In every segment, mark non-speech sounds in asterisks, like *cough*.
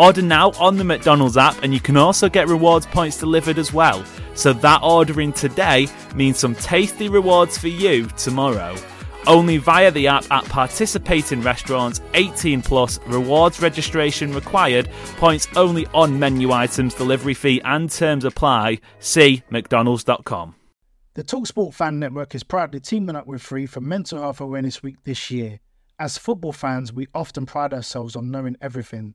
Order now on the McDonald's app, and you can also get rewards points delivered as well. So that ordering today means some tasty rewards for you tomorrow. Only via the app at participating restaurants, 18 plus, rewards registration required, points only on menu items, delivery fee and terms apply. See McDonald's.com. The Talksport Fan Network is proudly teaming up with Free for Mental Health Awareness Week this year. As football fans, we often pride ourselves on knowing everything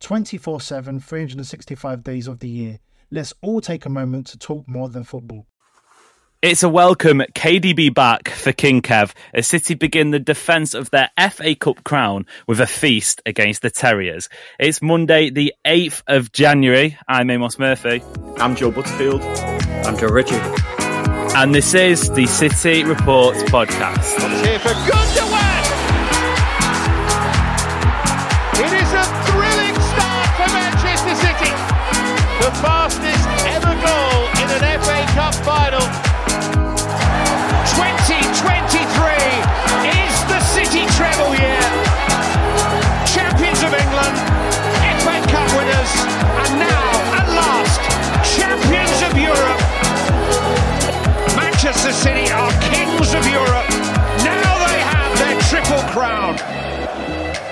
24 7, 365 days of the year. Let's all take a moment to talk more than football. It's a welcome KDB back for King Kev as City begin the defence of their FA Cup crown with a feast against the Terriers. It's Monday, the 8th of January. I'm Amos Murphy. I'm Joe Butterfield. I'm Joe Ricci. And this is the City Reports podcast. It's here for Gundogan! Fastest ever goal in an FA Cup final. 2023 is the City treble year. Champions of England, FA Cup winners, and now, at last, champions of Europe. Manchester City are kings of Europe. Now they have their triple crown.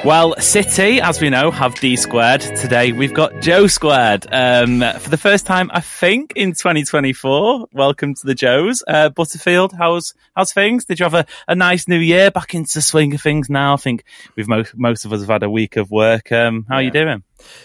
Well, City, as we know, have D squared. Today we've got Joe squared. Um, for the first time, I think, in 2024. Welcome to the Joes. Uh, Butterfield, how's, how's things? Did you have a, a nice new year? Back into the swing of things now. I think we've most, most of us have had a week of work. Um, how are you doing?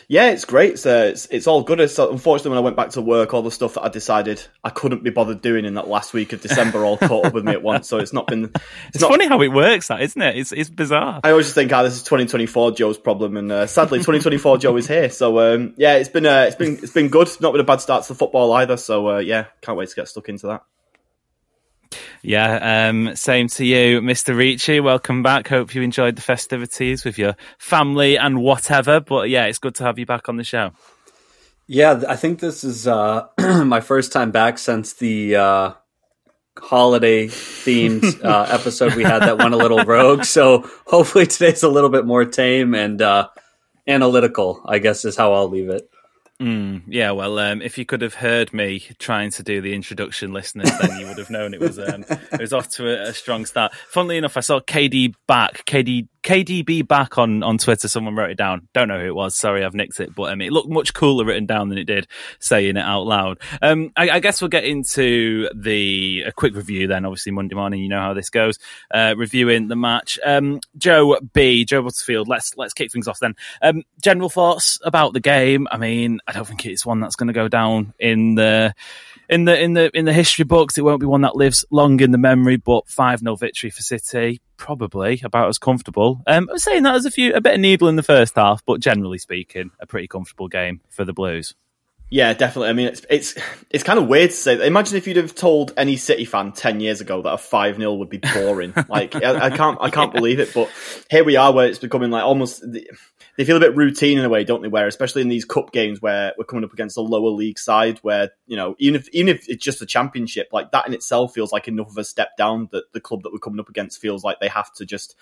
Yeah, it's great. It's, uh, it's, it's all good. It's, uh, unfortunately, when I went back to work, all the stuff that I decided I couldn't be bothered doing in that last week of December all caught up with me at once. So it's not been. *laughs* It's, It's not, funny how it works, that, isn't it? It's, it's bizarre. I always just think, ah, this is 2024 Joe's problem, and uh, sadly, 2024 Joe is here. So um, yeah, it's been uh, it's been it's been good. It's not been a bad start to the football either. So uh, yeah, can't wait to get stuck into that. Yeah, um, same to you, Mr. Ricci. Welcome back. Hope you enjoyed the festivities with your family and whatever. But yeah, it's good to have you back on the show. Yeah, I think this is uh, *clears throat* my first time back since the uh, holiday themed *laughs* uh, episode we had that went a little rogue. So hopefully today's a little bit more tame and uh, analytical. I guess is how I'll leave it. Mm, yeah, well, um, if you could have heard me trying to do the introduction, listeners, then you would have known it was um, it was off to a, a, strong start. Funnily enough, I saw KD back, KD KDB back on, on Twitter. Someone wrote it down. Don't know who it was. Sorry, I've nicked it, but um, it looked much cooler written down than it did saying it out loud. Um, I, I, guess we'll get into the a quick review then. Obviously, Monday morning, you know how this goes. Uh, reviewing the match. Um, Joe B, Joe Butterfield. Let's let's kick things off then. Um, general thoughts about the game. I mean, I don't think it's one that's going to go down in the in the in the in the history books. It won't be one that lives long in the memory. But five 0 victory for City, probably about as comfortable. Um, I was saying that there's a few a bit of needle in the first half, but generally speaking, a pretty comfortable game for the Blues. Yeah, definitely. I mean, it's it's it's kind of weird to say. Imagine if you'd have told any City fan ten years ago that a five 0 would be boring. *laughs* like, I, I, can't I can't *laughs* yeah. believe it. But here we are, where it's becoming like almost they feel a bit routine in a way, don't they? Where especially in these cup games where we're coming up against a lower league side, where you know even if even if it's just a championship, like that in itself feels like enough of a step down that the club that we're coming up against feels like they have to just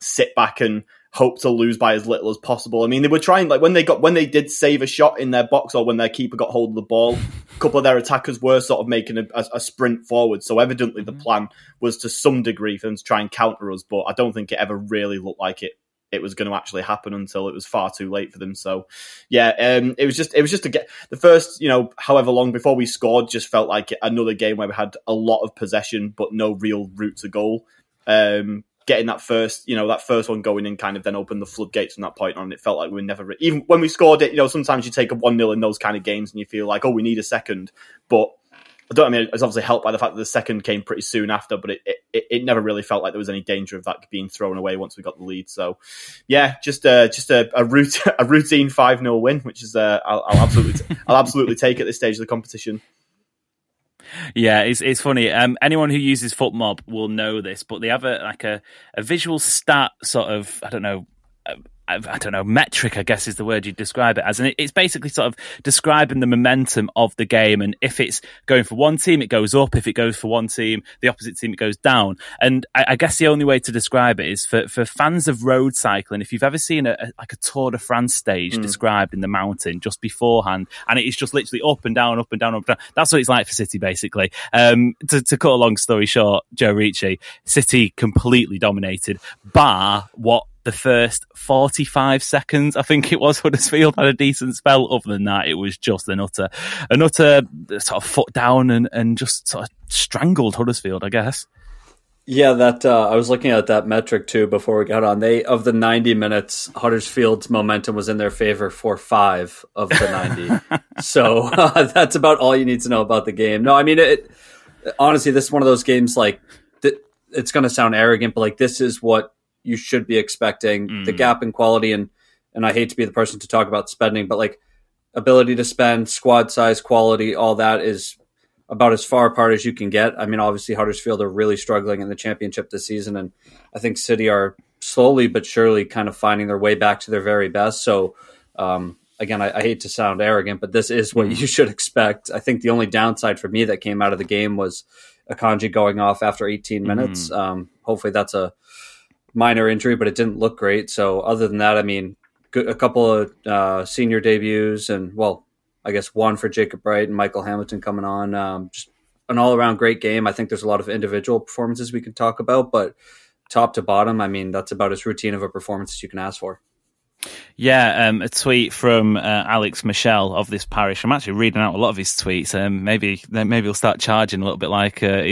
sit back and hope to lose by as little as possible. I mean, they were trying like when they got when they did save a shot in their box or when their keeper got hold of the ball, a couple of their attackers were sort of making a, a, a sprint forward. So evidently, the mm-hmm. plan was to some degree for them to try and counter us, but I don't think it ever really looked like it it was going to actually happen until it was far too late for them. So, yeah, um, it was just it was just to get the first, you know, however long before we scored, just felt like another game where we had a lot of possession but no real route to goal. Um, getting that first, you know, that first one going in kind of then opened the floodgates from that point on. It felt like we were never, even when we scored it, you know, sometimes you take a 1 0 in those kind of games and you feel like, oh, we need a second. But I don't I mean it's obviously helped by the fact that the second came pretty soon after, but it, it, it never really felt like there was any danger of that being thrown away once we got the lead. So yeah, just uh, just a, a, root, *laughs* a routine five 0 win, which is uh, I'll, I'll absolutely *laughs* I'll absolutely take at this stage of the competition. Yeah, it's it's funny. Um, anyone who uses FotMob will know this, but they have a like a, a visual stat sort of I don't know I don't know, metric, I guess is the word you'd describe it as. And it's basically sort of describing the momentum of the game. And if it's going for one team, it goes up. If it goes for one team, the opposite team, it goes down. And I, I guess the only way to describe it is for, for fans of road cycling, if you've ever seen a, a like a Tour de France stage mm. described in the mountain just beforehand, and it is just literally up and down, up and down, up and down. That's what it's like for City, basically. Um, to, to cut a long story short, Joe Ricci, City completely dominated, bar what the first 45 seconds, I think it was, *laughs* Huddersfield had a decent spell. Other than that, it was just an utter, an utter sort of foot down and, and just sort of strangled Huddersfield, I guess. Yeah, that uh, I was looking at that metric too before we got on. They of the 90 minutes, Huddersfield's momentum was in their favor for five of the 90. *laughs* so uh, that's about all you need to know about the game. No, I mean it. Honestly, this is one of those games like it's going to sound arrogant, but like this is what you should be expecting. Mm. The gap in quality and and I hate to be the person to talk about spending, but like ability to spend, squad size, quality, all that is about as far apart as you can get. I mean, obviously Huddersfield are really struggling in the championship this season, and I think City are slowly but surely kind of finding their way back to their very best. So, um, again, I, I, hate to sound arrogant, but this is what mm. you should expect. I think the only downside for me that came out of the game was Akanji going off after 18 minutes. Mm. Um, hopefully, that's a minor injury, but it didn't look great. So other than that, I mean, a couple of uh, senior debuts, and well, I guess one for Jacob Wright and Micah Hamilton coming on. Um, just an all around great game. I think there's a lot of individual performances we can talk about, but top to bottom, I mean, that's about as routine of a performance as you can ask for. Yeah, um, a tweet from uh, Alex Michelle of this parish. I'm actually reading out a lot of his tweets. Um, maybe maybe he'll start charging a little bit like uh,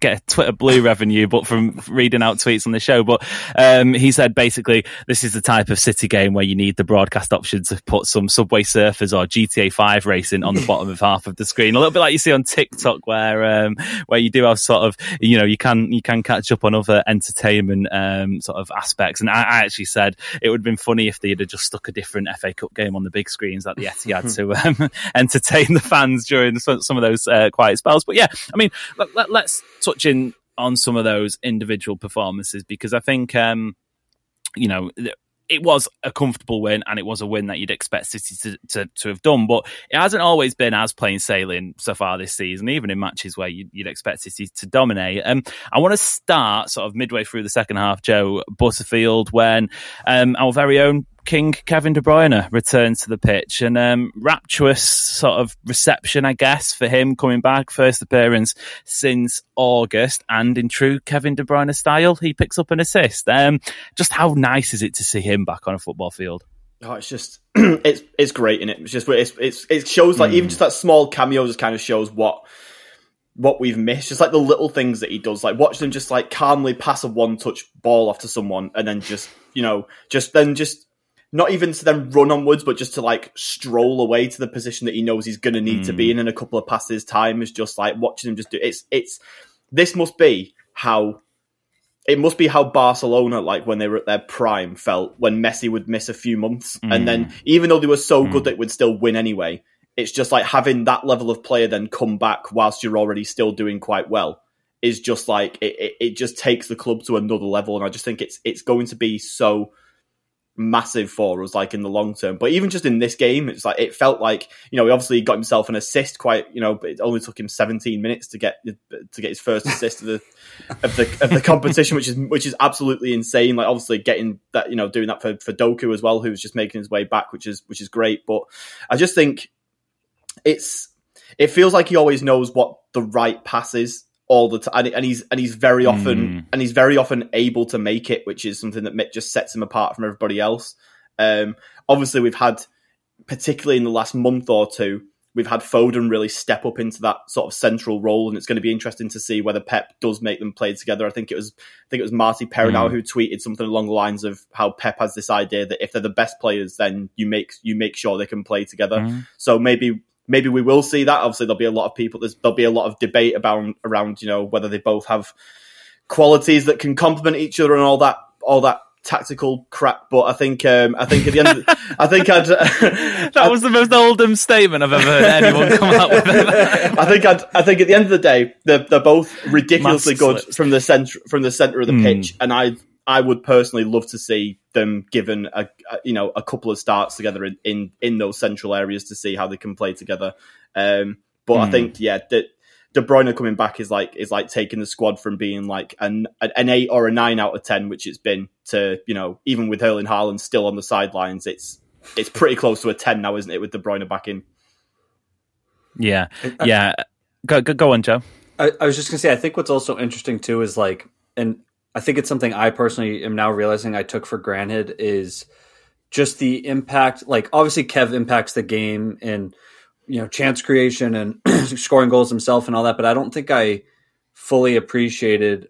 get a Twitter blue revenue, but from reading out tweets on the show. But um, he said basically this is the type of city game where you need the broadcast option to put some Subway Surfers or GTA Five racing on the *laughs* bottom of half of the screen, a little bit like you see on TikTok, where um, where you do have sort of you know you can you can catch up on other entertainment um, sort of aspects. And I, I actually said it would have been funny if they had just stuck a different FA Cup game on the big screens at the *laughs* Etihad to um, *laughs* entertain the fans during some, of those uh, quiet spells. But yeah, I mean, let, us let, touch in on some of those individual performances because I think, um, you know, it was a comfortable win and it was a win that you'd expect City to, to, to, have done, but it hasn't always been as plain sailing so far this season, even in matches where you'd, you'd expect City to dominate. Um, I want to start sort of midway through the second half, Joe Butterfield, when um, our very own King Kevin De Bruyne returns to the pitch and um, rapturous sort of reception, I guess, for him coming back. First appearance since August, and in true Kevin De Bruyne style, he picks up an assist. Um, just how nice is it to see him back on a football field? Oh, it's just *clears throat* it's it's great in it. It's just it's, it's it shows like mm. even just that small cameo just kind of shows what what we've missed. Just like the little things that he does, like watch them just like calmly pass a one touch ball off to someone, and then just you know just then just not even to then run onwards, but just to like stroll away to the position that he knows he's going to need mm. to be hmm. in in a couple of passes time is just like watching him just do it's it's this must be how it must be how Barcelona like when they were at their prime felt when Messi would miss a few months mm. and then hmm. even though they were so mm. good that it would still win anyway it's just like having that level of player then come back whilst you're already still doing quite well is just like it, it, it just takes the club to another level and I just think it's it's going to be so massive for us, like in the long term. But even just in this game, it's like it felt like you know he obviously got himself an assist. Quite you know, but it only took him 17 minutes to get to get his first *laughs* assist of the of the of the competition, which is which is absolutely insane. Like obviously getting that you know doing that for for Doku as well, who's just making his way back, which is which is great. But I just think it's it feels like he always knows what the right pass is all the time, and he's and he's very often Mm. and he's very often able to make it, which is something that just sets him apart from everybody else. Um, obviously, we've had, particularly in the last month or two, we've had Foden really step up into that sort of central role, and it's going to be interesting to see whether Pep does make them play together. I think it was, I think it was Martí Perarnau Mm. who tweeted something along the lines of how Pep has this idea that if they're the best players, then you make you make sure they can play together. Mm. So maybe maybe we will see that. Obviously, there'll be a lot of people. There's, there'll be a lot of debate about around you know whether they both have qualities that can complement each other and all that all that tactical crap. But I think um, I think at the end, of, *laughs* I think I'd. *laughs* That was the most Oldham statement I've ever heard anyone come out with. *laughs* I think I'd, I think at the end of the day, they're, they're both ridiculously good slips. from the center from the center of the Mm. pitch, and I I would personally love to see them given a, a you know a couple of starts together in, in in those central areas to see how they can play together. Um, but I Mm. think yeah, that De Bruyne coming back is like is like taking the squad from being like an an eight or a nine out of ten, which it's been to you know even with Erling Haaland still on the sidelines, it's it's pretty close to a ten now, isn't it? With De Bruyne back in. yeah, yeah. Go, go, go on, Joe. I, I was just gonna say, I think what's also interesting too is like, and I think it's something I personally am now realizing I took for granted is just the impact. Like, obviously, Kev impacts the game and you know chance creation and *clears throat* scoring goals himself and all that, but I don't think I fully appreciated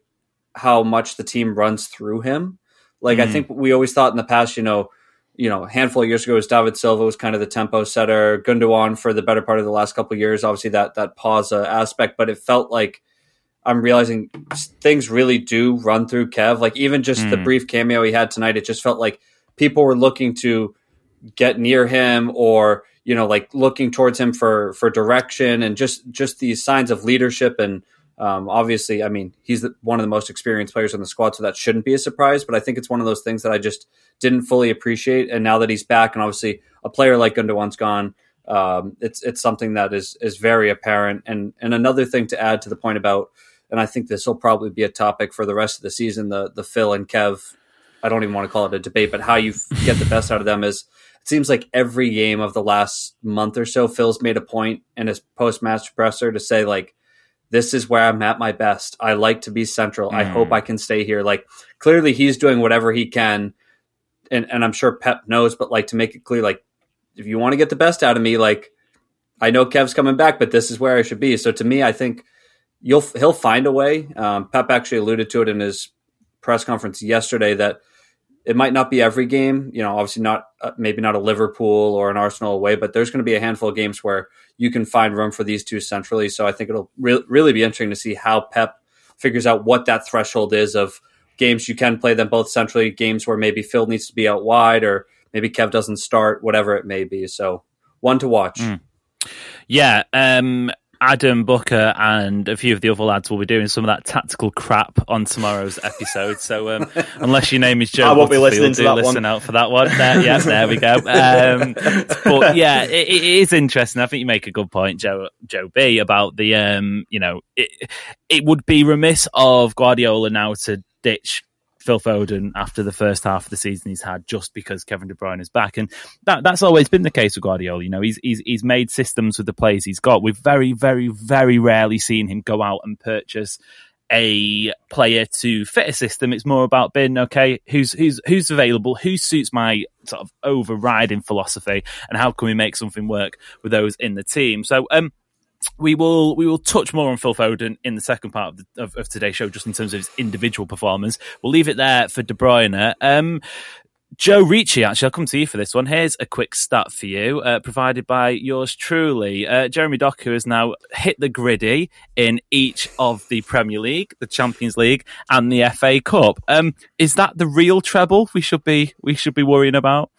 how much the team runs through him. Like, I Mm. think we always thought in the past, you know, you know, a handful of years ago, was David Silva was kind of the tempo setter. Gundogan for the better part of the last couple of years, obviously that that pause uh, aspect, but it felt like I'm realizing things really do run through Kev. Like even just the Mm. brief cameo he had tonight, it just felt like people were looking to get near him or you know like looking towards him for for direction and just just these signs of leadership and um, obviously i mean he's the, one of the most experienced players on the squad so that shouldn't be a surprise but i think it's one of those things that i just didn't fully appreciate and now that he's back and obviously a player like Gundogan's gone um, it's it's something that is is very apparent and and another thing to add to the point about and I think this will probably be a topic for the rest of the season the the Phil and Kev I don't even want to call it a debate but how you get the best out of them is it seems like every game of the last month or so Phil's made a point in his post match presser to say like this is where I'm at my best. I like to be central. I Mm. hope I can stay here. Like clearly he's doing whatever he can and and I'm sure Pep knows but like to make it clear like if you want to get the best out of me like I know Kev's coming back but this is where I should be. So to me I think you'll he'll find a way. Um, Pep actually alluded to it in his press conference yesterday that it might not be every game. You know, obviously not uh, maybe not a Liverpool or an Arsenal away, but there's going to be a handful of games where you can find room for these two centrally. So I think it'll re- really be interesting to see how Pep figures out what that threshold is of games you can play them both centrally, games where maybe Phil needs to be out wide or maybe Kev doesn't start, whatever it may be. So one to watch. Mm. Yeah, um, Adam Booker and a few of the other lads will be doing some of that tactical crap on tomorrow's episode. So um, *laughs* unless your name is Joe, I won't be listening to that listen one. out for that one. There, yeah, *laughs* there we go. Um, but yeah, it, it is interesting. I think you make a good point, Joe Joe B, about the um, you know, it, it would be remiss of Guardiola now to ditch Phil Foden after the first half of the season he's had just because Kevin De Bruyne is back, and that that's always been the case with Guardiola. You know, he's he's he's made systems with the players he's got. We've very very very rarely seen him go out and purchase a player to fit a system. It's more about being okay. Who's who's who's available? Who suits my sort of overriding philosophy, and how can we make something work with those in the team? So, um, we will we will touch more on Phil Foden in the second part of, the, of, of today's show, just in terms of his individual performance. We'll leave it there for De Bruyne. Um, Joe Ricci, actually, I'll come to you for this one. Here's a quick stat for you, uh, provided by yours truly. Uh, Jeremy Doku has now hit the griddy in each of the Premier League, the Champions League, and the FA Cup. Um, is that the real treble we should be we should be worrying about?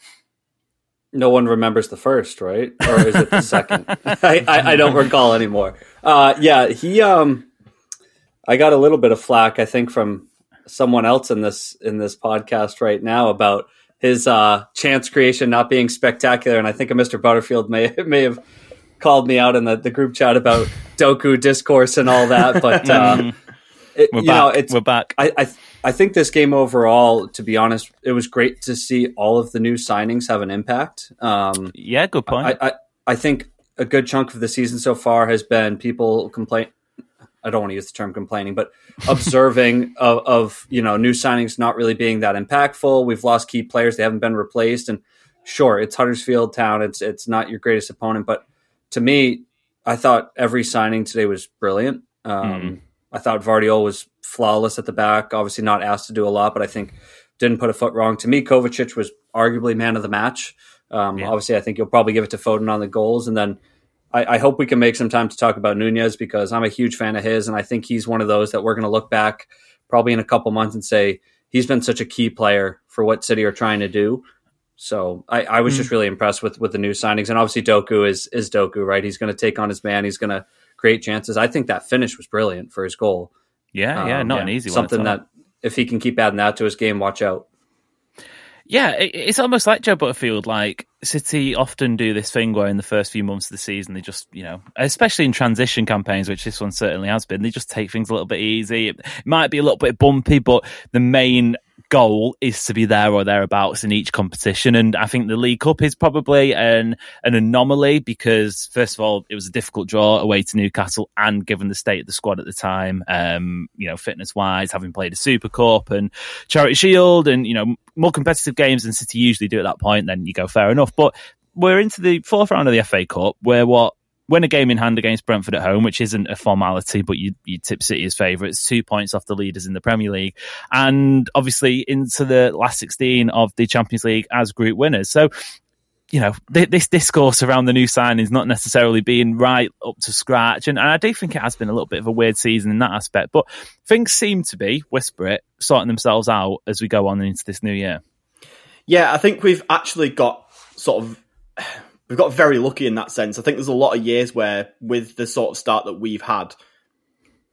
No one remembers the first, right? Or is it the second? *laughs* I, I, I don't recall anymore. Uh, yeah, he. Um, I got a little bit of flack, I think, from someone else in this in this podcast right now about his uh, chance creation not being spectacular, and I think Mr. Butterfield may *laughs* may have called me out in the, the group chat about Doku discourse and all that. But *laughs* uh, it, We're you back. know, it's We're back. I, I I think this game overall, to be honest, it was great to see all of the new signings have an impact. Um, yeah, good point. I, I I think a good chunk of the season so far has been people complain. I don't want to use the term complaining, but *laughs* observing of, of, you know, new signings not really being that impactful. We've lost key players. They haven't been replaced. And sure, it's Huddersfield town. It's, it's not your greatest opponent, but to me, I thought every signing today was brilliant. Um, mm. I thought Gvardiol was flawless at the back. Obviously, not asked to do a lot, but I think didn't put a foot wrong. To me, Kovacic was arguably man of the match. Um, yeah. Obviously, I think you'll probably give it to Foden on the goals, and then I, I, hope we can make some time to talk about Nunes because I'm a huge fan of his, and I think he's one of those that we're going to look back probably in a couple months and say he's been such a key player for what City are trying to do. So I, I was mm just really impressed with with the new signings, and obviously Doku is is Doku, right? He's going to take on his man. He's going to create chances. I think that finish was brilliant for his goal. Yeah, yeah, um, not yeah, an easy. Something that if he can keep adding that to his game, watch out. Yeah, it's almost like Joe Butterfield. Like City often do this thing where in the first few months of the season they just, you know, especially in transition campaigns, which this one certainly has been, they just take things a little bit easy. It might be a little bit bumpy, but the main goal is to be there or thereabouts in each competition. And I think the League Cup is probably an an anomaly because first of all, it was a difficult draw away to Newcastle, and given the state of the squad at the time, um, you know, fitness wise, having played a Super Cup and Charity Shield, and you know, more competitive games than City usually do at that point, then you go fair enough. But we're into the fourth round of the FA Cup, where what win a game in hand against Brentford at home, which isn't a formality, but you, you tip City as favourites, two points off the leaders in the Premier League, and obviously into the last 16 of the Champions League as group winners. So, you know, th- this discourse around the new signings not necessarily being right up to scratch. And, and, I do think it has been a little bit of a weird season in that aspect, but things seem to be, whisper it, sorting themselves out as we go on into this new year. Yeah, I think we've actually got sort of we've got very lucky in that sense. I think there's a lot of years where, with the sort of start that we've had,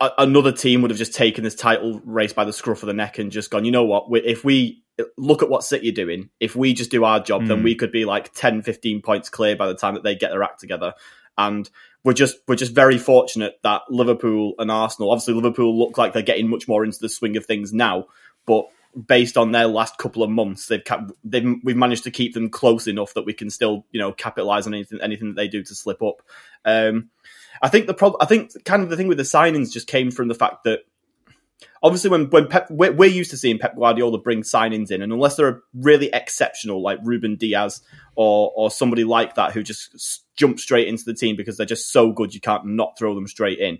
a- another team would have just taken this title race by the scruff of the neck and just gone, you know what? If we look at what City are doing, if we just do our job, mm. then hmm. we could be like 10, 15 points clear by the time that they get their act together. And we're just we're just very fortunate that Liverpool and Arsenal, obviously Liverpool look like they're getting much more into the swing of things now, but based on their last couple of months, they've kept, they've we've managed to keep them close enough that we can still you know capitalize on anything anything that they do to slip up. Um, I think the problem, I think kind of the thing with the signings just came from the fact that obviously when when Pep, we're, we're, used to seeing Pep Guardiola bring signings in, and unless they're really exceptional, like Ruben Dias or or somebody like that who just jump straight into the team because they're just so good you can't not throw them straight in.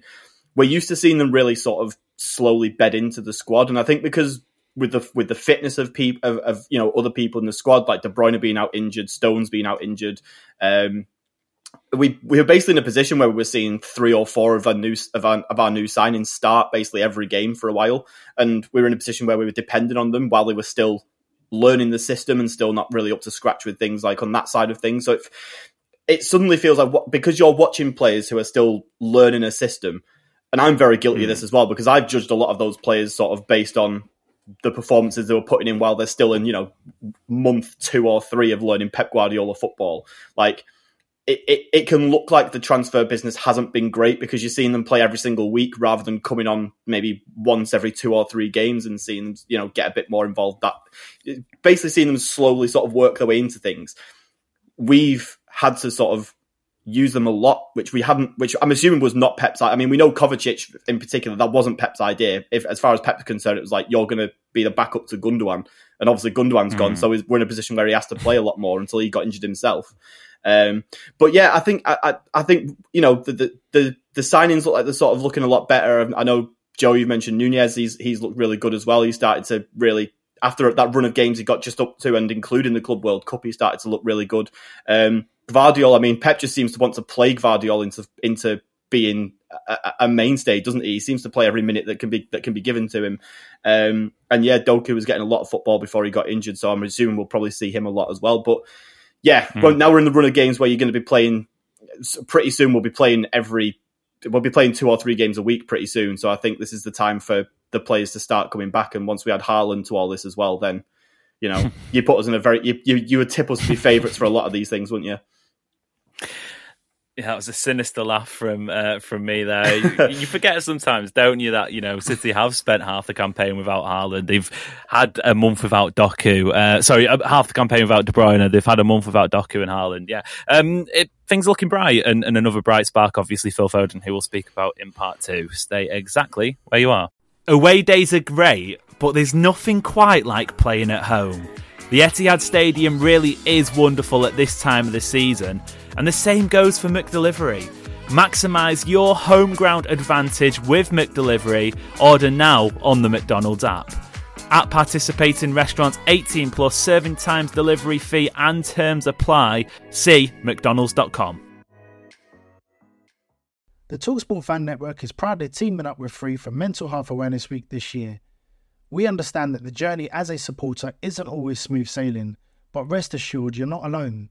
We're used to seeing them really sort of slowly bed into the squad, and I think because with the with the fitness of people of, of, you know other people in the squad, like De Bruyne being out injured, Stones being out injured. Um, we we were basically in a position where we were seeing three or four of our new of our, of our new signings start basically every game for a while, and we were in a position where we were dependent on them while they were still learning the system and still not really up to scratch with things like on that side of things. So it, it suddenly feels like what, because you're watching players who are still learning a system, and I'm very guilty mm. of this as well because I've judged a lot of those players sort of based on the performances they were putting in while they're still in, you know, month two or three of learning Pep Guardiola football. Like, it, it, it can look like the transfer business hasn't been great because you're seeing them play every single week rather than coming on maybe once every two or three games and seeing them, you know, get a bit more involved. That basically seeing them slowly sort of work their way into things. We've had to sort of use them a lot, which we haven't, which I'm assuming was not Pep's. I mean, we know Kovacic in particular, that wasn't Pep's idea. If, as far as Pep's concerned, it was like, you're going to be the backup to Gundogan. And obviously Gundogan's mm. gone, so we're in a position where he has to play a lot more until he got injured himself. Um, but yeah, I think, I, I, I, think, you know, the, the, the, the signings look like they're sort of looking a lot better. I know, Joe, you mentioned Nunes, he's, he's looked really good as well. He started to really after that run of games he got just up to and including the Club World Cup, he started to look really good. Um, Gvardiol, I mean, Pep just seems to want to play Gvardiol into into being a, a, mainstay, doesn't he? He seems to play every minute that can be that can be given to him. Um, and yeah, Doku was getting a lot of football before he got injured, so I'm assuming we'll probably see him a lot as well. But yeah, mm. well, now we're in the run of games where you're going to be playing. Pretty soon, we'll be playing every. We'll be playing two or three games a week pretty soon. So I think this is the time for the players to start coming back. And once we add Haaland to all this as well, then you know *laughs* you put us in a very you you, you would tip us to be favourites for a lot of these things, wouldn't you? Yeah, that was a sinister laugh from uh, from me there. You, *laughs* you, forget sometimes, don't you, that you know City have spent half the campaign without Haaland. They've had a month without Doku. Uh, sorry, uh, half the campaign without De Bruyne. They've had a month without Doku and Haaland. Yeah, um, it, things looking bright, and, and another bright spark, obviously Phil Foden, who we'll speak about in part two. Stay exactly where you are. Away days are great, but there's nothing quite like playing at home. The Etihad Stadium really is wonderful at this time of the season, and the same goes for McDelivery. Maximise your home ground advantage with McDelivery. Order now on the McDonald's app. At participating restaurants, 18 plus serving times, delivery fee, and terms apply. See McDonald's.com. The Talksport Fan Network is proudly teaming up with Free for Mental Health Awareness Week this year. We understand that the journey as a supporter isn't always smooth sailing, but rest assured you're not alone.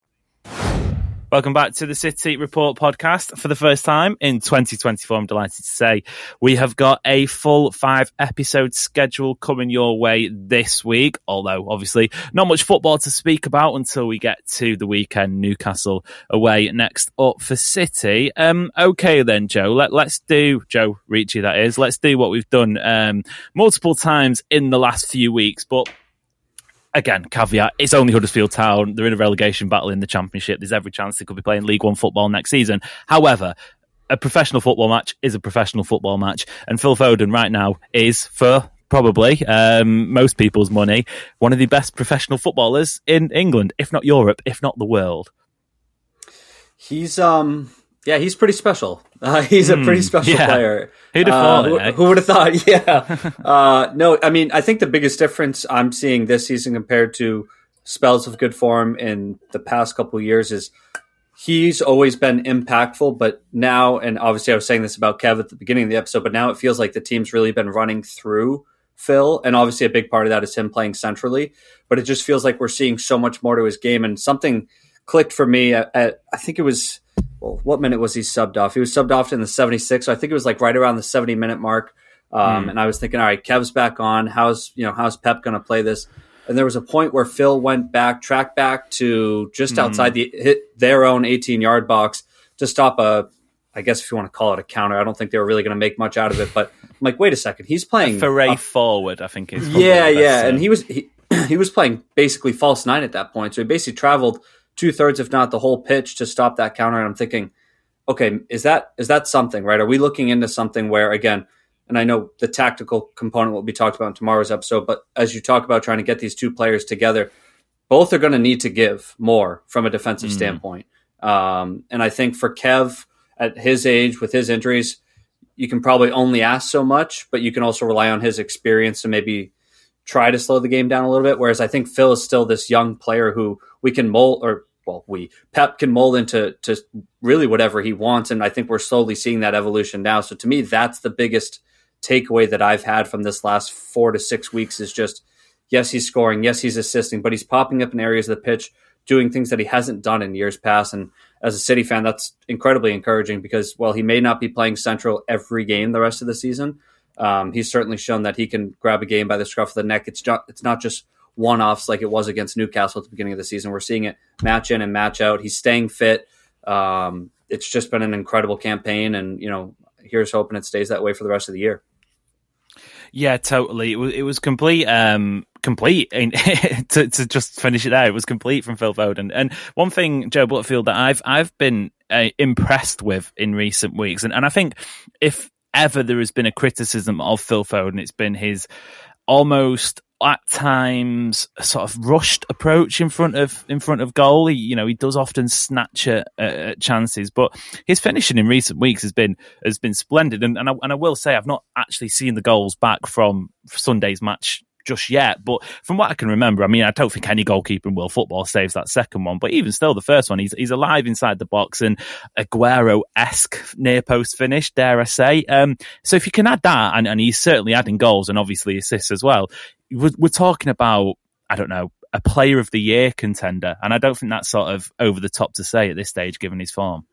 Welcome back to the City Report podcast for the first time in 2024. I'm delighted to say we have got a full five episode schedule coming your way this week. Although, obviously, not much football to speak about until we get to the weekend. Newcastle away next up for City. Um, okay, then, Joe. Let, let's do Joe Ricci. That is. Let's do what we've done um, multiple times in the last few weeks, but again, caveat, it's only Huddersfield Town. They're in a relegation battle in the Championship. There's every chance they could be playing League One football next season. However, a professional football match is a professional football match. And Phil Foden right now is, for probably um, most people's money, one of the best professional footballers in England, if not Europe, if not the world. He's um yeah, he's pretty special. *laughs* Uh, he's a pretty hmm, special yeah. player. Who'd have thought? Uh, who, eh? who, would have thought? *laughs* Yeah. uh, no, I mean, I think the biggest difference I'm seeing this season compared to spells of good form in the past couple years is he's always been impactful, but now, and obviously I was saying this about Kev at the beginning of the episode, but now it feels like the team's really been running through Phil, and obviously a big part of that is him playing centrally. But it just feels like we're seeing so much more to his game, and something clicked for me at, at I think it was well, what minute was he subbed off? He was subbed off in the 76. So I think it was like right around the 70 minute mark. Um, mm. And I was thinking, all right, Kev's back on. How's you know how's Pep going to play this? And there was a point where Phil went back, track back to just mm. outside the hit their own 18 yard box to stop a, I guess if you want to call it a counter. I don't think they were really going to make much out of it. But I'm like, wait a second, he's playing foray forward. I think is yeah, yeah, and he was he, *clears throat* he was playing basically false nine at that point. So he basically traveled two thirds, if not the whole pitch, to stop that counter. And I'm thinking, okay, is that is that something right? Are we looking into something where again? And I know the tactical component will be talked about in tomorrow's episode, but as you talk about trying to get these two players together, both are going to need to give more from a defensive mm. standpoint. Um, and I think for Kev at his age with his injuries, you can probably only ask so much, but you can also rely on his experience to maybe try to slow the game down a little bit. Whereas I think Phil is still this young player who we can mold, or well, we Pep can mold into to really whatever he wants, and I think we're slowly seeing that evolution now. So to me, that's the biggest takeaway that I've had from this last four to six weeks is just yes, he's scoring, yes, he's assisting, but he's popping up in areas of the pitch, doing things that he hasn't done in years past. And as a City fan, that's incredibly encouraging because while he may not be playing central every game the rest of the season, um, he's certainly shown that he can grab a game by the scruff of the neck. It's not, it's not just one offs like it was against Newcastle at the beginning of the season. We're seeing it match in and match out. He's staying fit. Um, it's just been an incredible campaign, and you know, here's hoping it stays that way for the rest of the year. Yeah, totally. It was, it was complete. Um, complete *laughs* to, to just finish it there. It was complete from Phil Foden. And one thing, Joe Butterfield, that I've I've been uh, impressed with in recent weeks, and, and I think if ever there has been a criticism of Phil Foden, it's been his almost at times sort of rushed approach in front of in front of goal. He, you know, he does often snatch at, at, chances, but his finishing in recent weeks has been has been splendid. And and I, and I will say, I've not actually seen the goals back from Sunday's match just yet. But from what I can remember, I mean, I don't think any goalkeeper in world football saves that second one. But even still, the first one, he's he's alive inside the box and Aguero esque near post finish, dare I say. Um, so if you can add that, and, and he's certainly adding goals and obviously assists as well, we're, we're talking about I don't know a player of the year contender, and I don't think that's sort of over the top to say at this stage, given his form.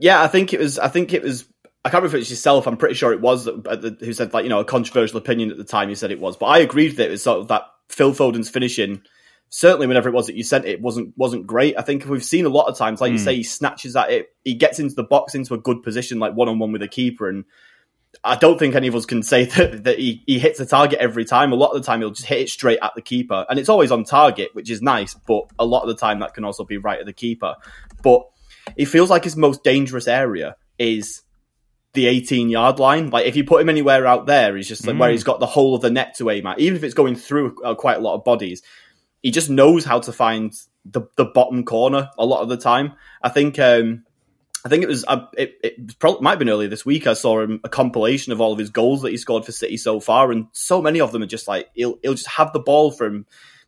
Yeah, I think it was. I think it was I can't remember if it's yourself. I'm pretty sure it was that, who said like you know a controversial opinion at the time. You said it was, but I agreed with it. Was sort of that Phil Foden's finishing. Certainly, whenever it was that you sent it, wasn't wasn't great. I think we've seen a lot of times, like mm. you hmm. say, he snatches at it. He gets into the box into a good position, like one on one with a keeper, and I don't think any of us can say *laughs* that, that he, he hits a target every time. A lot of the time, he'll just hit it straight at the keeper, and it's always on target, which is nice. But a lot of the time, that can also be right at the keeper. But it feels like his most dangerous area is the 18 yard line. Like if you put him anywhere out there, he's just like mm. where he's got the whole of the net to aim at. Even if it's going through uh, quite a lot of bodies, he just knows how to find the the bottom corner a lot of the time. I think. um I think it was uh, it, it probably might have been earlier this week. I saw him a compilation of all of his goals that he scored for City so far, and so many of them are just like he'll he'll just have the ball from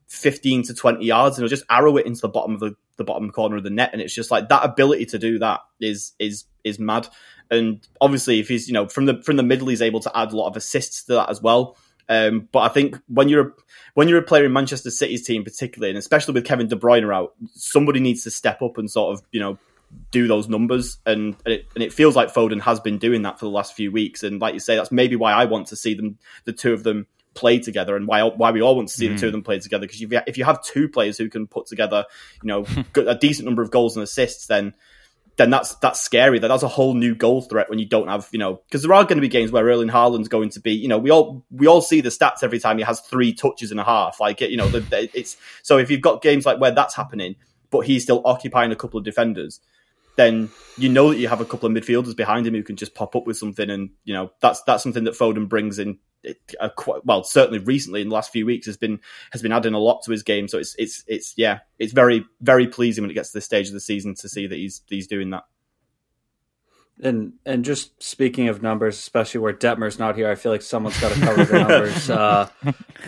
fifteen to twenty yards, and he'll just arrow it into the bottom of the, the bottom corner of the net, and it's just like that ability to do that is is is mad. And obviously, if he's you know from the from the middle, he's able to add a lot of assists to that as well. Um, but I think when you're a, when you're a player in Manchester City's team, particularly, and especially with Kevin De Bruyne out, somebody needs to step up and sort of you know do those numbers. And and it, and it feels like Foden has been doing that for the last few weeks. And like you say, that's maybe why I want to see them, the two of them, play together, and why why we all want to see mm. the two of them play together. Because if you have two players who can put together, you know, *laughs* a decent number of goals and assists, then then that's that's scary. That that's a whole new goal threat when you don't have, you know, because there are going to be games where Erling Haaland's going to be, you know, we all we all see the stats every time he has three touches and a half. Like, you know, the, it's so if you've got games like where that's happening, but he's still occupying a couple of defenders, then you know that you have a couple of midfielders behind him who can just pop up with something, and you know that's that's something that Foden brings in. Uh, quite, well, certainly recently in the last few weeks has been has been adding a lot to his game. So it's it's it's yeah, it's very very pleasing when it gets to this stage of the season to see that he's he's doing that. And and just speaking of numbers, especially where Detmer's not here, I feel like someone's got to cover the numbers. *laughs* Uh,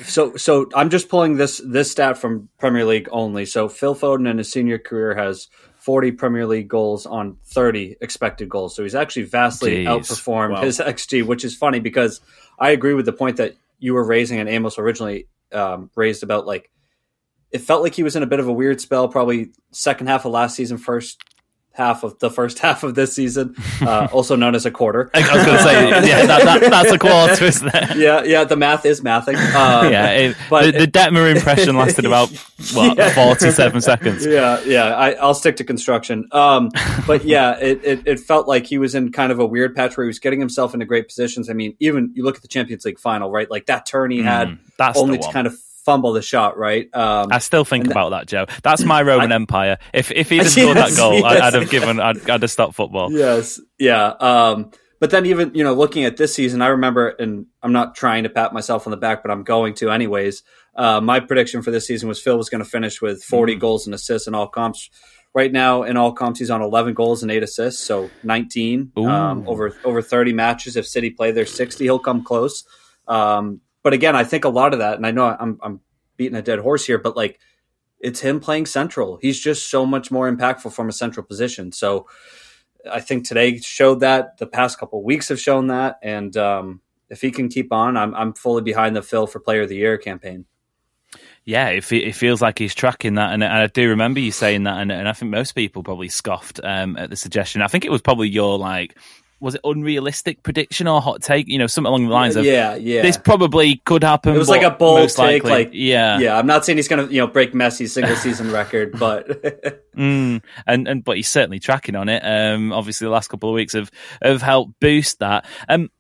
so so I'm just pulling this this stat from Premier League only. So Phil Foden in his senior career has 40 Premier League goals on 30 expected goals. So he's actually vastly Jeez. outperformed wow. his *laughs* XG, which is funny because I agree with the point that you were raising and Amos originally um, raised about like it felt like he was in a bit of a weird spell, probably second half of last season, first half of the first *laughs* half of this season, uh, also known as a quarter. I was going to say, *laughs* yeah, that, that, that's a quarter, isn't it? Yeah, yeah, the math is mathing. Um, yeah, it, but the, the Detmer impression lasted about *laughs* what yeah. forty-seven seconds. Yeah, yeah. I, will stick to construction. Um, but yeah, it, it, it felt like he was in kind of a weird patch where he was getting himself into great positions. I mean, even you look at the Champions League final, right? Like that turn he mm, had, only to kind of fumble the shot, right? Um, I still think about that, Joe. That's my *laughs* Roman I, Empire. If if he *laughs* scored yes, that goal, yes, I'd, have given, I'd, I'd, have stopped football. Yes, yeah. Um, but then even you know looking at this season, I remember, and I'm not trying to pat myself on the back, but I'm going to anyways. Uh, my prediction for this season was Phil was going to finish with 40 mm. goals and assists in all comps. Right now, in all comps, he's on 11 goals and eight assists, so 19 um, over over 30 matches. If City play their 60, he'll come close. Um, but again, I think a lot of that, and I know I'm, I'm beating a dead horse here, but like it's him playing central. He's just so much more impactful from a central position. So I think today showed that. The past couple weeks have shown that, and um, if he can keep on, I'm I'm fully behind the Phil for Player of the Year campaign. Yeah, it, it feels like he's tracking that, and, and, I do remember you saying that, and, and I think most people probably scoffed um, at the suggestion. I think it was probably your like was it unrealistic prediction or hot take? You know, something along the lines of yeah, yeah. This probably could happen. It was like a bold take, likely, like yeah, yeah. I'm not saying he's gonna you know break Messi's single *laughs* season record, but *laughs* mm, and and but he's certainly tracking on it. Um, obviously the last couple of weeks have have helped boost that. Um,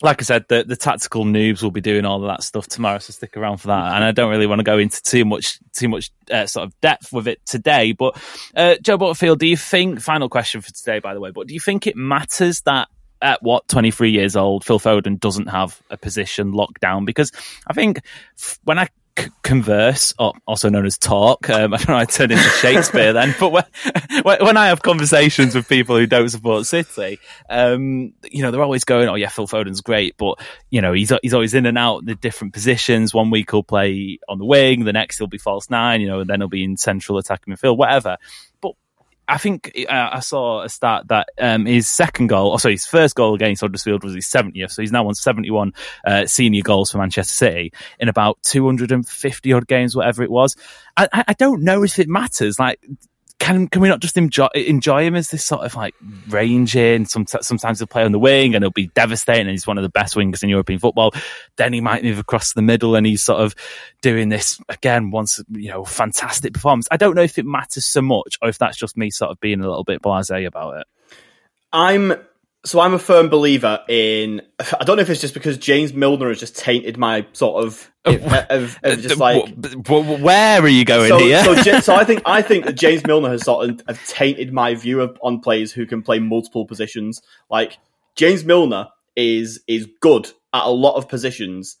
like I said, the, the tactical noobs will be doing all of that stuff tomorrow, so stick around for that. And I don't really want to go into too much too much uh, sort of depth with it today. But uh, Joe Butterfield, do you think? Final question for today, by the way. But do you think it matters that at what 23 years old, Phil Foden doesn't have a position locked down? Because I think when I converse, also known as talk. Um, *laughs* I don't know. I turned into Shakespeare then, but *laughs* when, when I have conversations with people who don't support City, um, you know, they're always going, "Oh yeah, Phil Foden's great," but you know, he's he's always in and out the different positions. One week he'll play on the wing, the next he'll be false nine, you know, and then he'll be in central attacking midfield, whatever. I think uh, I saw a stat that um, his second goal, or sorry, his first goal against Huddersfield was his 70th. So he's now on 71 uh, senior goals for Manchester City in about 250 odd games, whatever it was. I, I don't know if it matters. Like, can can we not just enjoy enjoy him as this sort of like ranging? Some, sometimes he'll play on the wing and he'll be devastating, and he's one of the best wingers in European football. Then he might move across the middle, and he's sort of doing this again. Once you know, fantastic performance. I don't know if it matters so much, or if that's just me sort of being a little bit blasé about it. I'm so I'm a firm believer in. I don't know if it's just because James Milner has just tainted my sort of, of, of, *laughs* just like. Where are you going so, here? so, so, I think *laughs* I think that James Milner has sort of, of tainted my view of, on players who can play multiple positions. Like James Milner is is good at a lot of positions,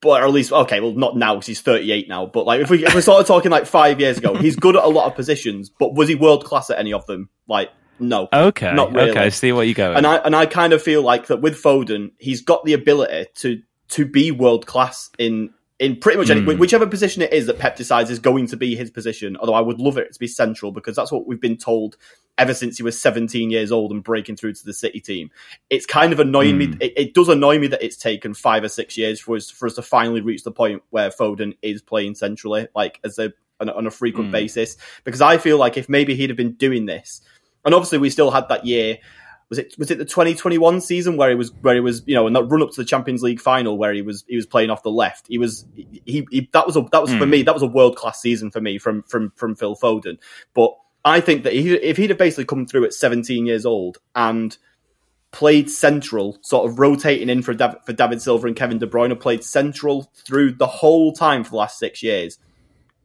but or at least okay, well not now because he's 38 now. But like if we if we're sort of talking like five years ago, he's good at a lot of positions, but was he world class at any of them? Like no. Okay. Not really. Okay. See what you go. And I and I kind of feel like that with Foden, he's got the ability to to be world class in in pretty much any, mm. whichever position it is that Pep decides is going to be his position. Although I would love it to be central because that's what we've been told ever since he was 17 years old and breaking through to the City team. It's kind of annoying mm. me. It, it, does annoy me that it's taken five or six years for us for us to finally reach the point where Foden is playing centrally, like as a on a, on a frequent mm. basis. Because I feel like if maybe he'd have been doing this and obviously we still had that year. Was it was it the 2021 season where he was where he was you know in that run up to the Champions League final where he was he was playing off the left. He was he, he that was a that was mm. for hmm. me that was a world class season for me from from from Phil Foden. But I think that he, if he'd have basically come through at 17 years old and played central, sort of rotating in for David, for David Silva and Kevin De Bruyne, played central through the whole time for the last six years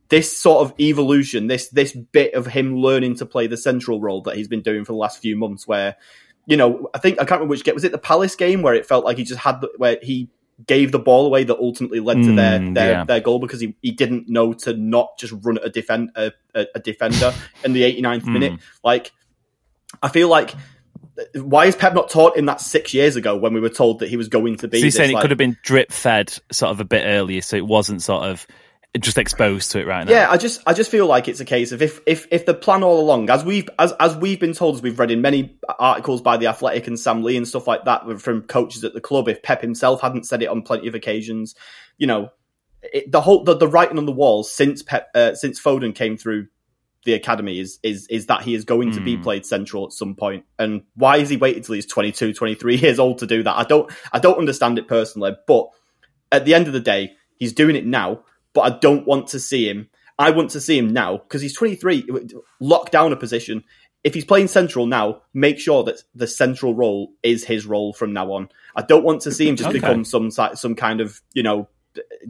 this sort of evolution, this this bit of him learning to play the central role that he's been doing for the last few months, where you know, I think I can't remember which game was it the Palace game where it felt like he just had the, where he gave the ball away that ultimately led to their mm, their, yeah. their goal because he, he didn't know to not just run at a defend a, a, a defender *laughs* in the 89th mm. minute. Like I feel like why is Pep not taught in that six years ago when we were told that he was going to be? So you're saying like, it could have been drip fed sort of a bit earlier, so it wasn't sort of just exposed to it right now. Yeah, I just I just feel like it's a case of if if if the plan all along, as we've as as we've been told, as we've read in many articles by the Athletic and Sam Lee and stuff like that from coaches at the club, if Pep himself hadn't said it on plenty of occasions, you know, it, the whole the, the writing on the walls since Pep uh, since Foden came through the academy is is is that he is going to be hmm. played central at some point and why has he waited till he's 22 23 years old to do that i don't i don't understand it personally but at the end of the day he's doing it now but I don't want to see him. I want to see him now because he's 23. Lock down a position. If he's playing central now, make sure that the central role is his role from now on. I don't want to see him just okay. become some some kind of you know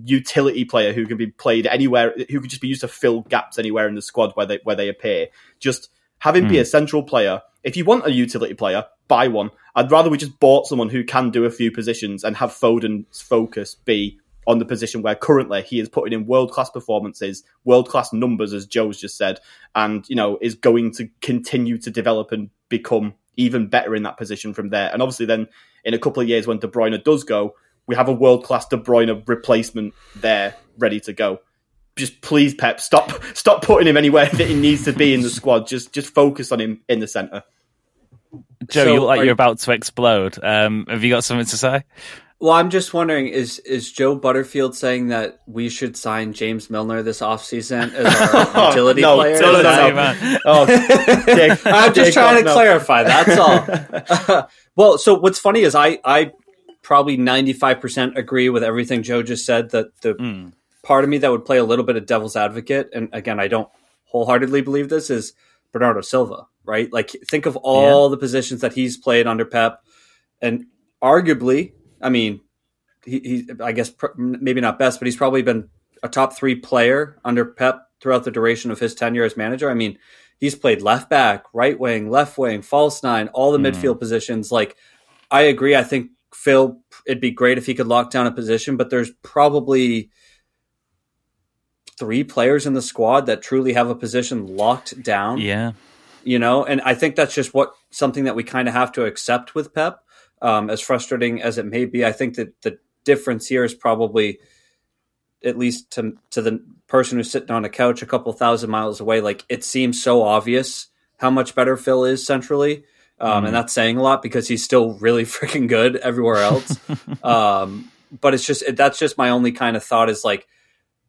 utility player who can be played anywhere, who can just be used to fill gaps anywhere in the squad where they where they appear. Just have him mm. be hmm. a central player. If you want a utility player, buy one. I'd rather we just bought someone who can do a few positions and have Foden's focus be on the position where currently he is putting in world class performances, world class numbers, as Joe's just said, and you know is going to continue to develop and become even better in that position from there. And obviously, then in a couple of years when De Bruyne does go, we have a world class De Bruyne replacement there ready to go. Just please, Pep, stop *laughs* stop putting him anywhere that he needs to be in the squad. Just just focus on him in the centre. Joe, so, you look like you're about to explode. Um, have you got something to say? Well, I'm just wondering is is Joe Butterfield saying that we should sign James Milner this offseason as our *laughs* utility no, player? No, no, no, no. Oh, *laughs* Dick, I'm just Dick, trying to no. clarify. That's all. *laughs* well, so what's funny is I I probably 95% agree with everything Joe just said. That the mm. part of me that would play a little bit of devil's advocate, and again, I don't wholeheartedly believe this, is Bernardo Silva. Right? Like, think of all yeah. the positions that he's played under Pep, and arguably I mean, he, he I guess pr- maybe not best, but he's probably been a top three player under Pep throughout the duration of his tenure as manager. I mean, he's played left back, right wing, left wing, false nine, all the mm. midfield positions. Like, I agree. I think Phil, it'd be great if he could lock down a position, but there's probably three players in the squad that truly have a position locked down. Yeah. You know, and I think that's just what something that we kind of have to accept with Pep. Um, as frustrating as it may be, I think that the difference here is probably, at least to to the person who's sitting on a couch a couple thousand miles away, like it seems so obvious how much better Phil is centrally. Um, Mm. And that's saying a lot because he's still really *laughs* freaking good everywhere else. *laughs* um, but it's just that's just my only kind of thought is like,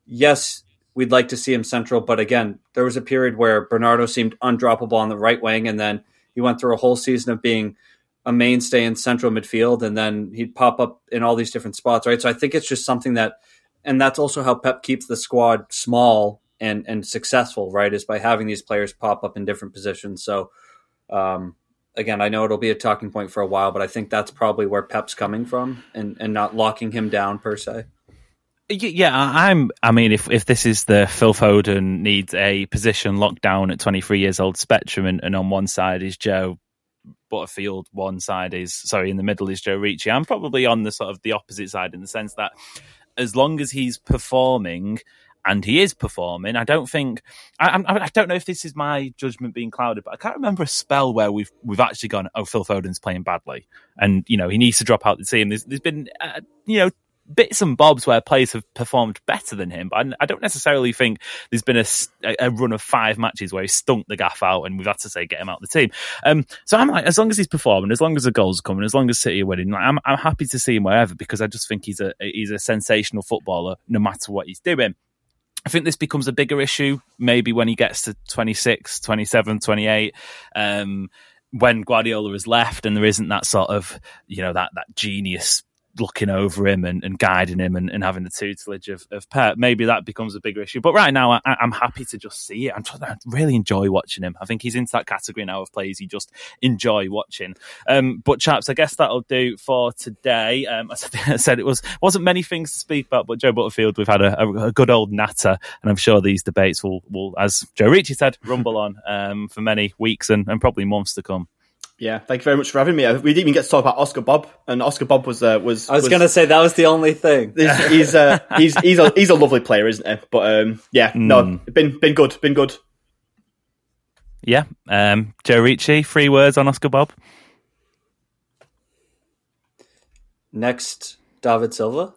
yes, we'd like to see him central, but again, there was a period where Bernardo seemed undroppable on the right wing, and then he went through a whole season of being a mainstay in central midfield, and then he'd pop up in all these different spots, right? So I think it's just something that, and that's also how Pep keeps the squad small and and successful, right? Is by having these players pop up in different positions. So. Um, again, I know it'll be a talking point for a while, but I think that's probably where Pep's coming from, and, and not locking him down per se. Yeah, I'm. I mean, if if this is the Phil Foden needs a position locked down at 23 years old spectrum, and, and on one side is Joe Butterfield, one side is sorry, in the middle is Joe Ricci. I'm probably on the sort of the opposite side in the sense that as long as he's performing. And he is performing. I don't think I, I'm- I don't know if this is my judgment being clouded, but I can't remember a spell where we've we've actually gone. Oh, Phil Foden's playing badly, and you know he needs to drop out the team. There's, there's been uh, you know bits and bobs where players have performed better than him, but I, don't necessarily think there's been a run of five matches where he stunk the gaff out and we've had to say get him out of the team. Um, so I'm like, as long as he's performing, as long as the goals are coming, as long as City are winning, like, I'm, I'm happy to see him wherever because I just think he's a he's a sensational footballer no matter what he's doing. I think this becomes a bigger issue maybe when he gets to 26, 27, 28. Um, when Guardiola is left and there isn't that sort of, you know, that, that genius looking over him and, and guiding him and, and having the tutelage of, of Pep, maybe that becomes a bigger issue. But right now, I, I'm happy to just see it. I'm trying, I really enjoy watching him. I think he's into that category now of players you just enjoy watching. Um, but chaps, I guess that'll do for today. Um, *laughs* as I said, it was wasn't many things to speak about, but Joe Butterfield, we've had a, a, a good old natter, and I'm sure these debates will, will as Joe Ricci said, rumble on um, for many weeks and, and probably months to come. Yeah, thank you very much for having me. Uh, We didn't even get to talk about Oscar Bobb, and Oscar Bobb was uh, was. I was, going to say that was the only thing. He's he's, uh, he's he's a he's a lovely player, isn't he? But um, yeah, no, Mm. been been good, been good. Yeah, um, Joe Ricci, three words on Oscar Bobb. Next, David Silva.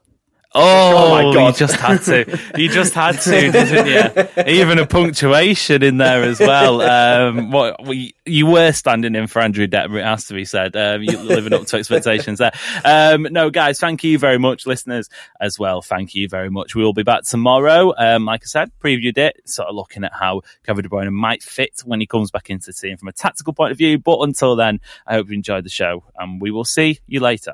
Oh, my God. You just had to. You just had to, *laughs* didn't you? Even a punctuation in there as well. Um, what we, you were standing in for Andrew Detmer, it has to be said. Um, you living up to expectations there. Um, no, guys, thank you very much, listeners, as well. Thank you very much. We will be back tomorrow. Um, like I said, previewed it, sort of looking at how Kevin De Bruyne might fit when he comes back into the team from a tactical point of view. But until then, I hope you enjoyed the show, and we will see you later.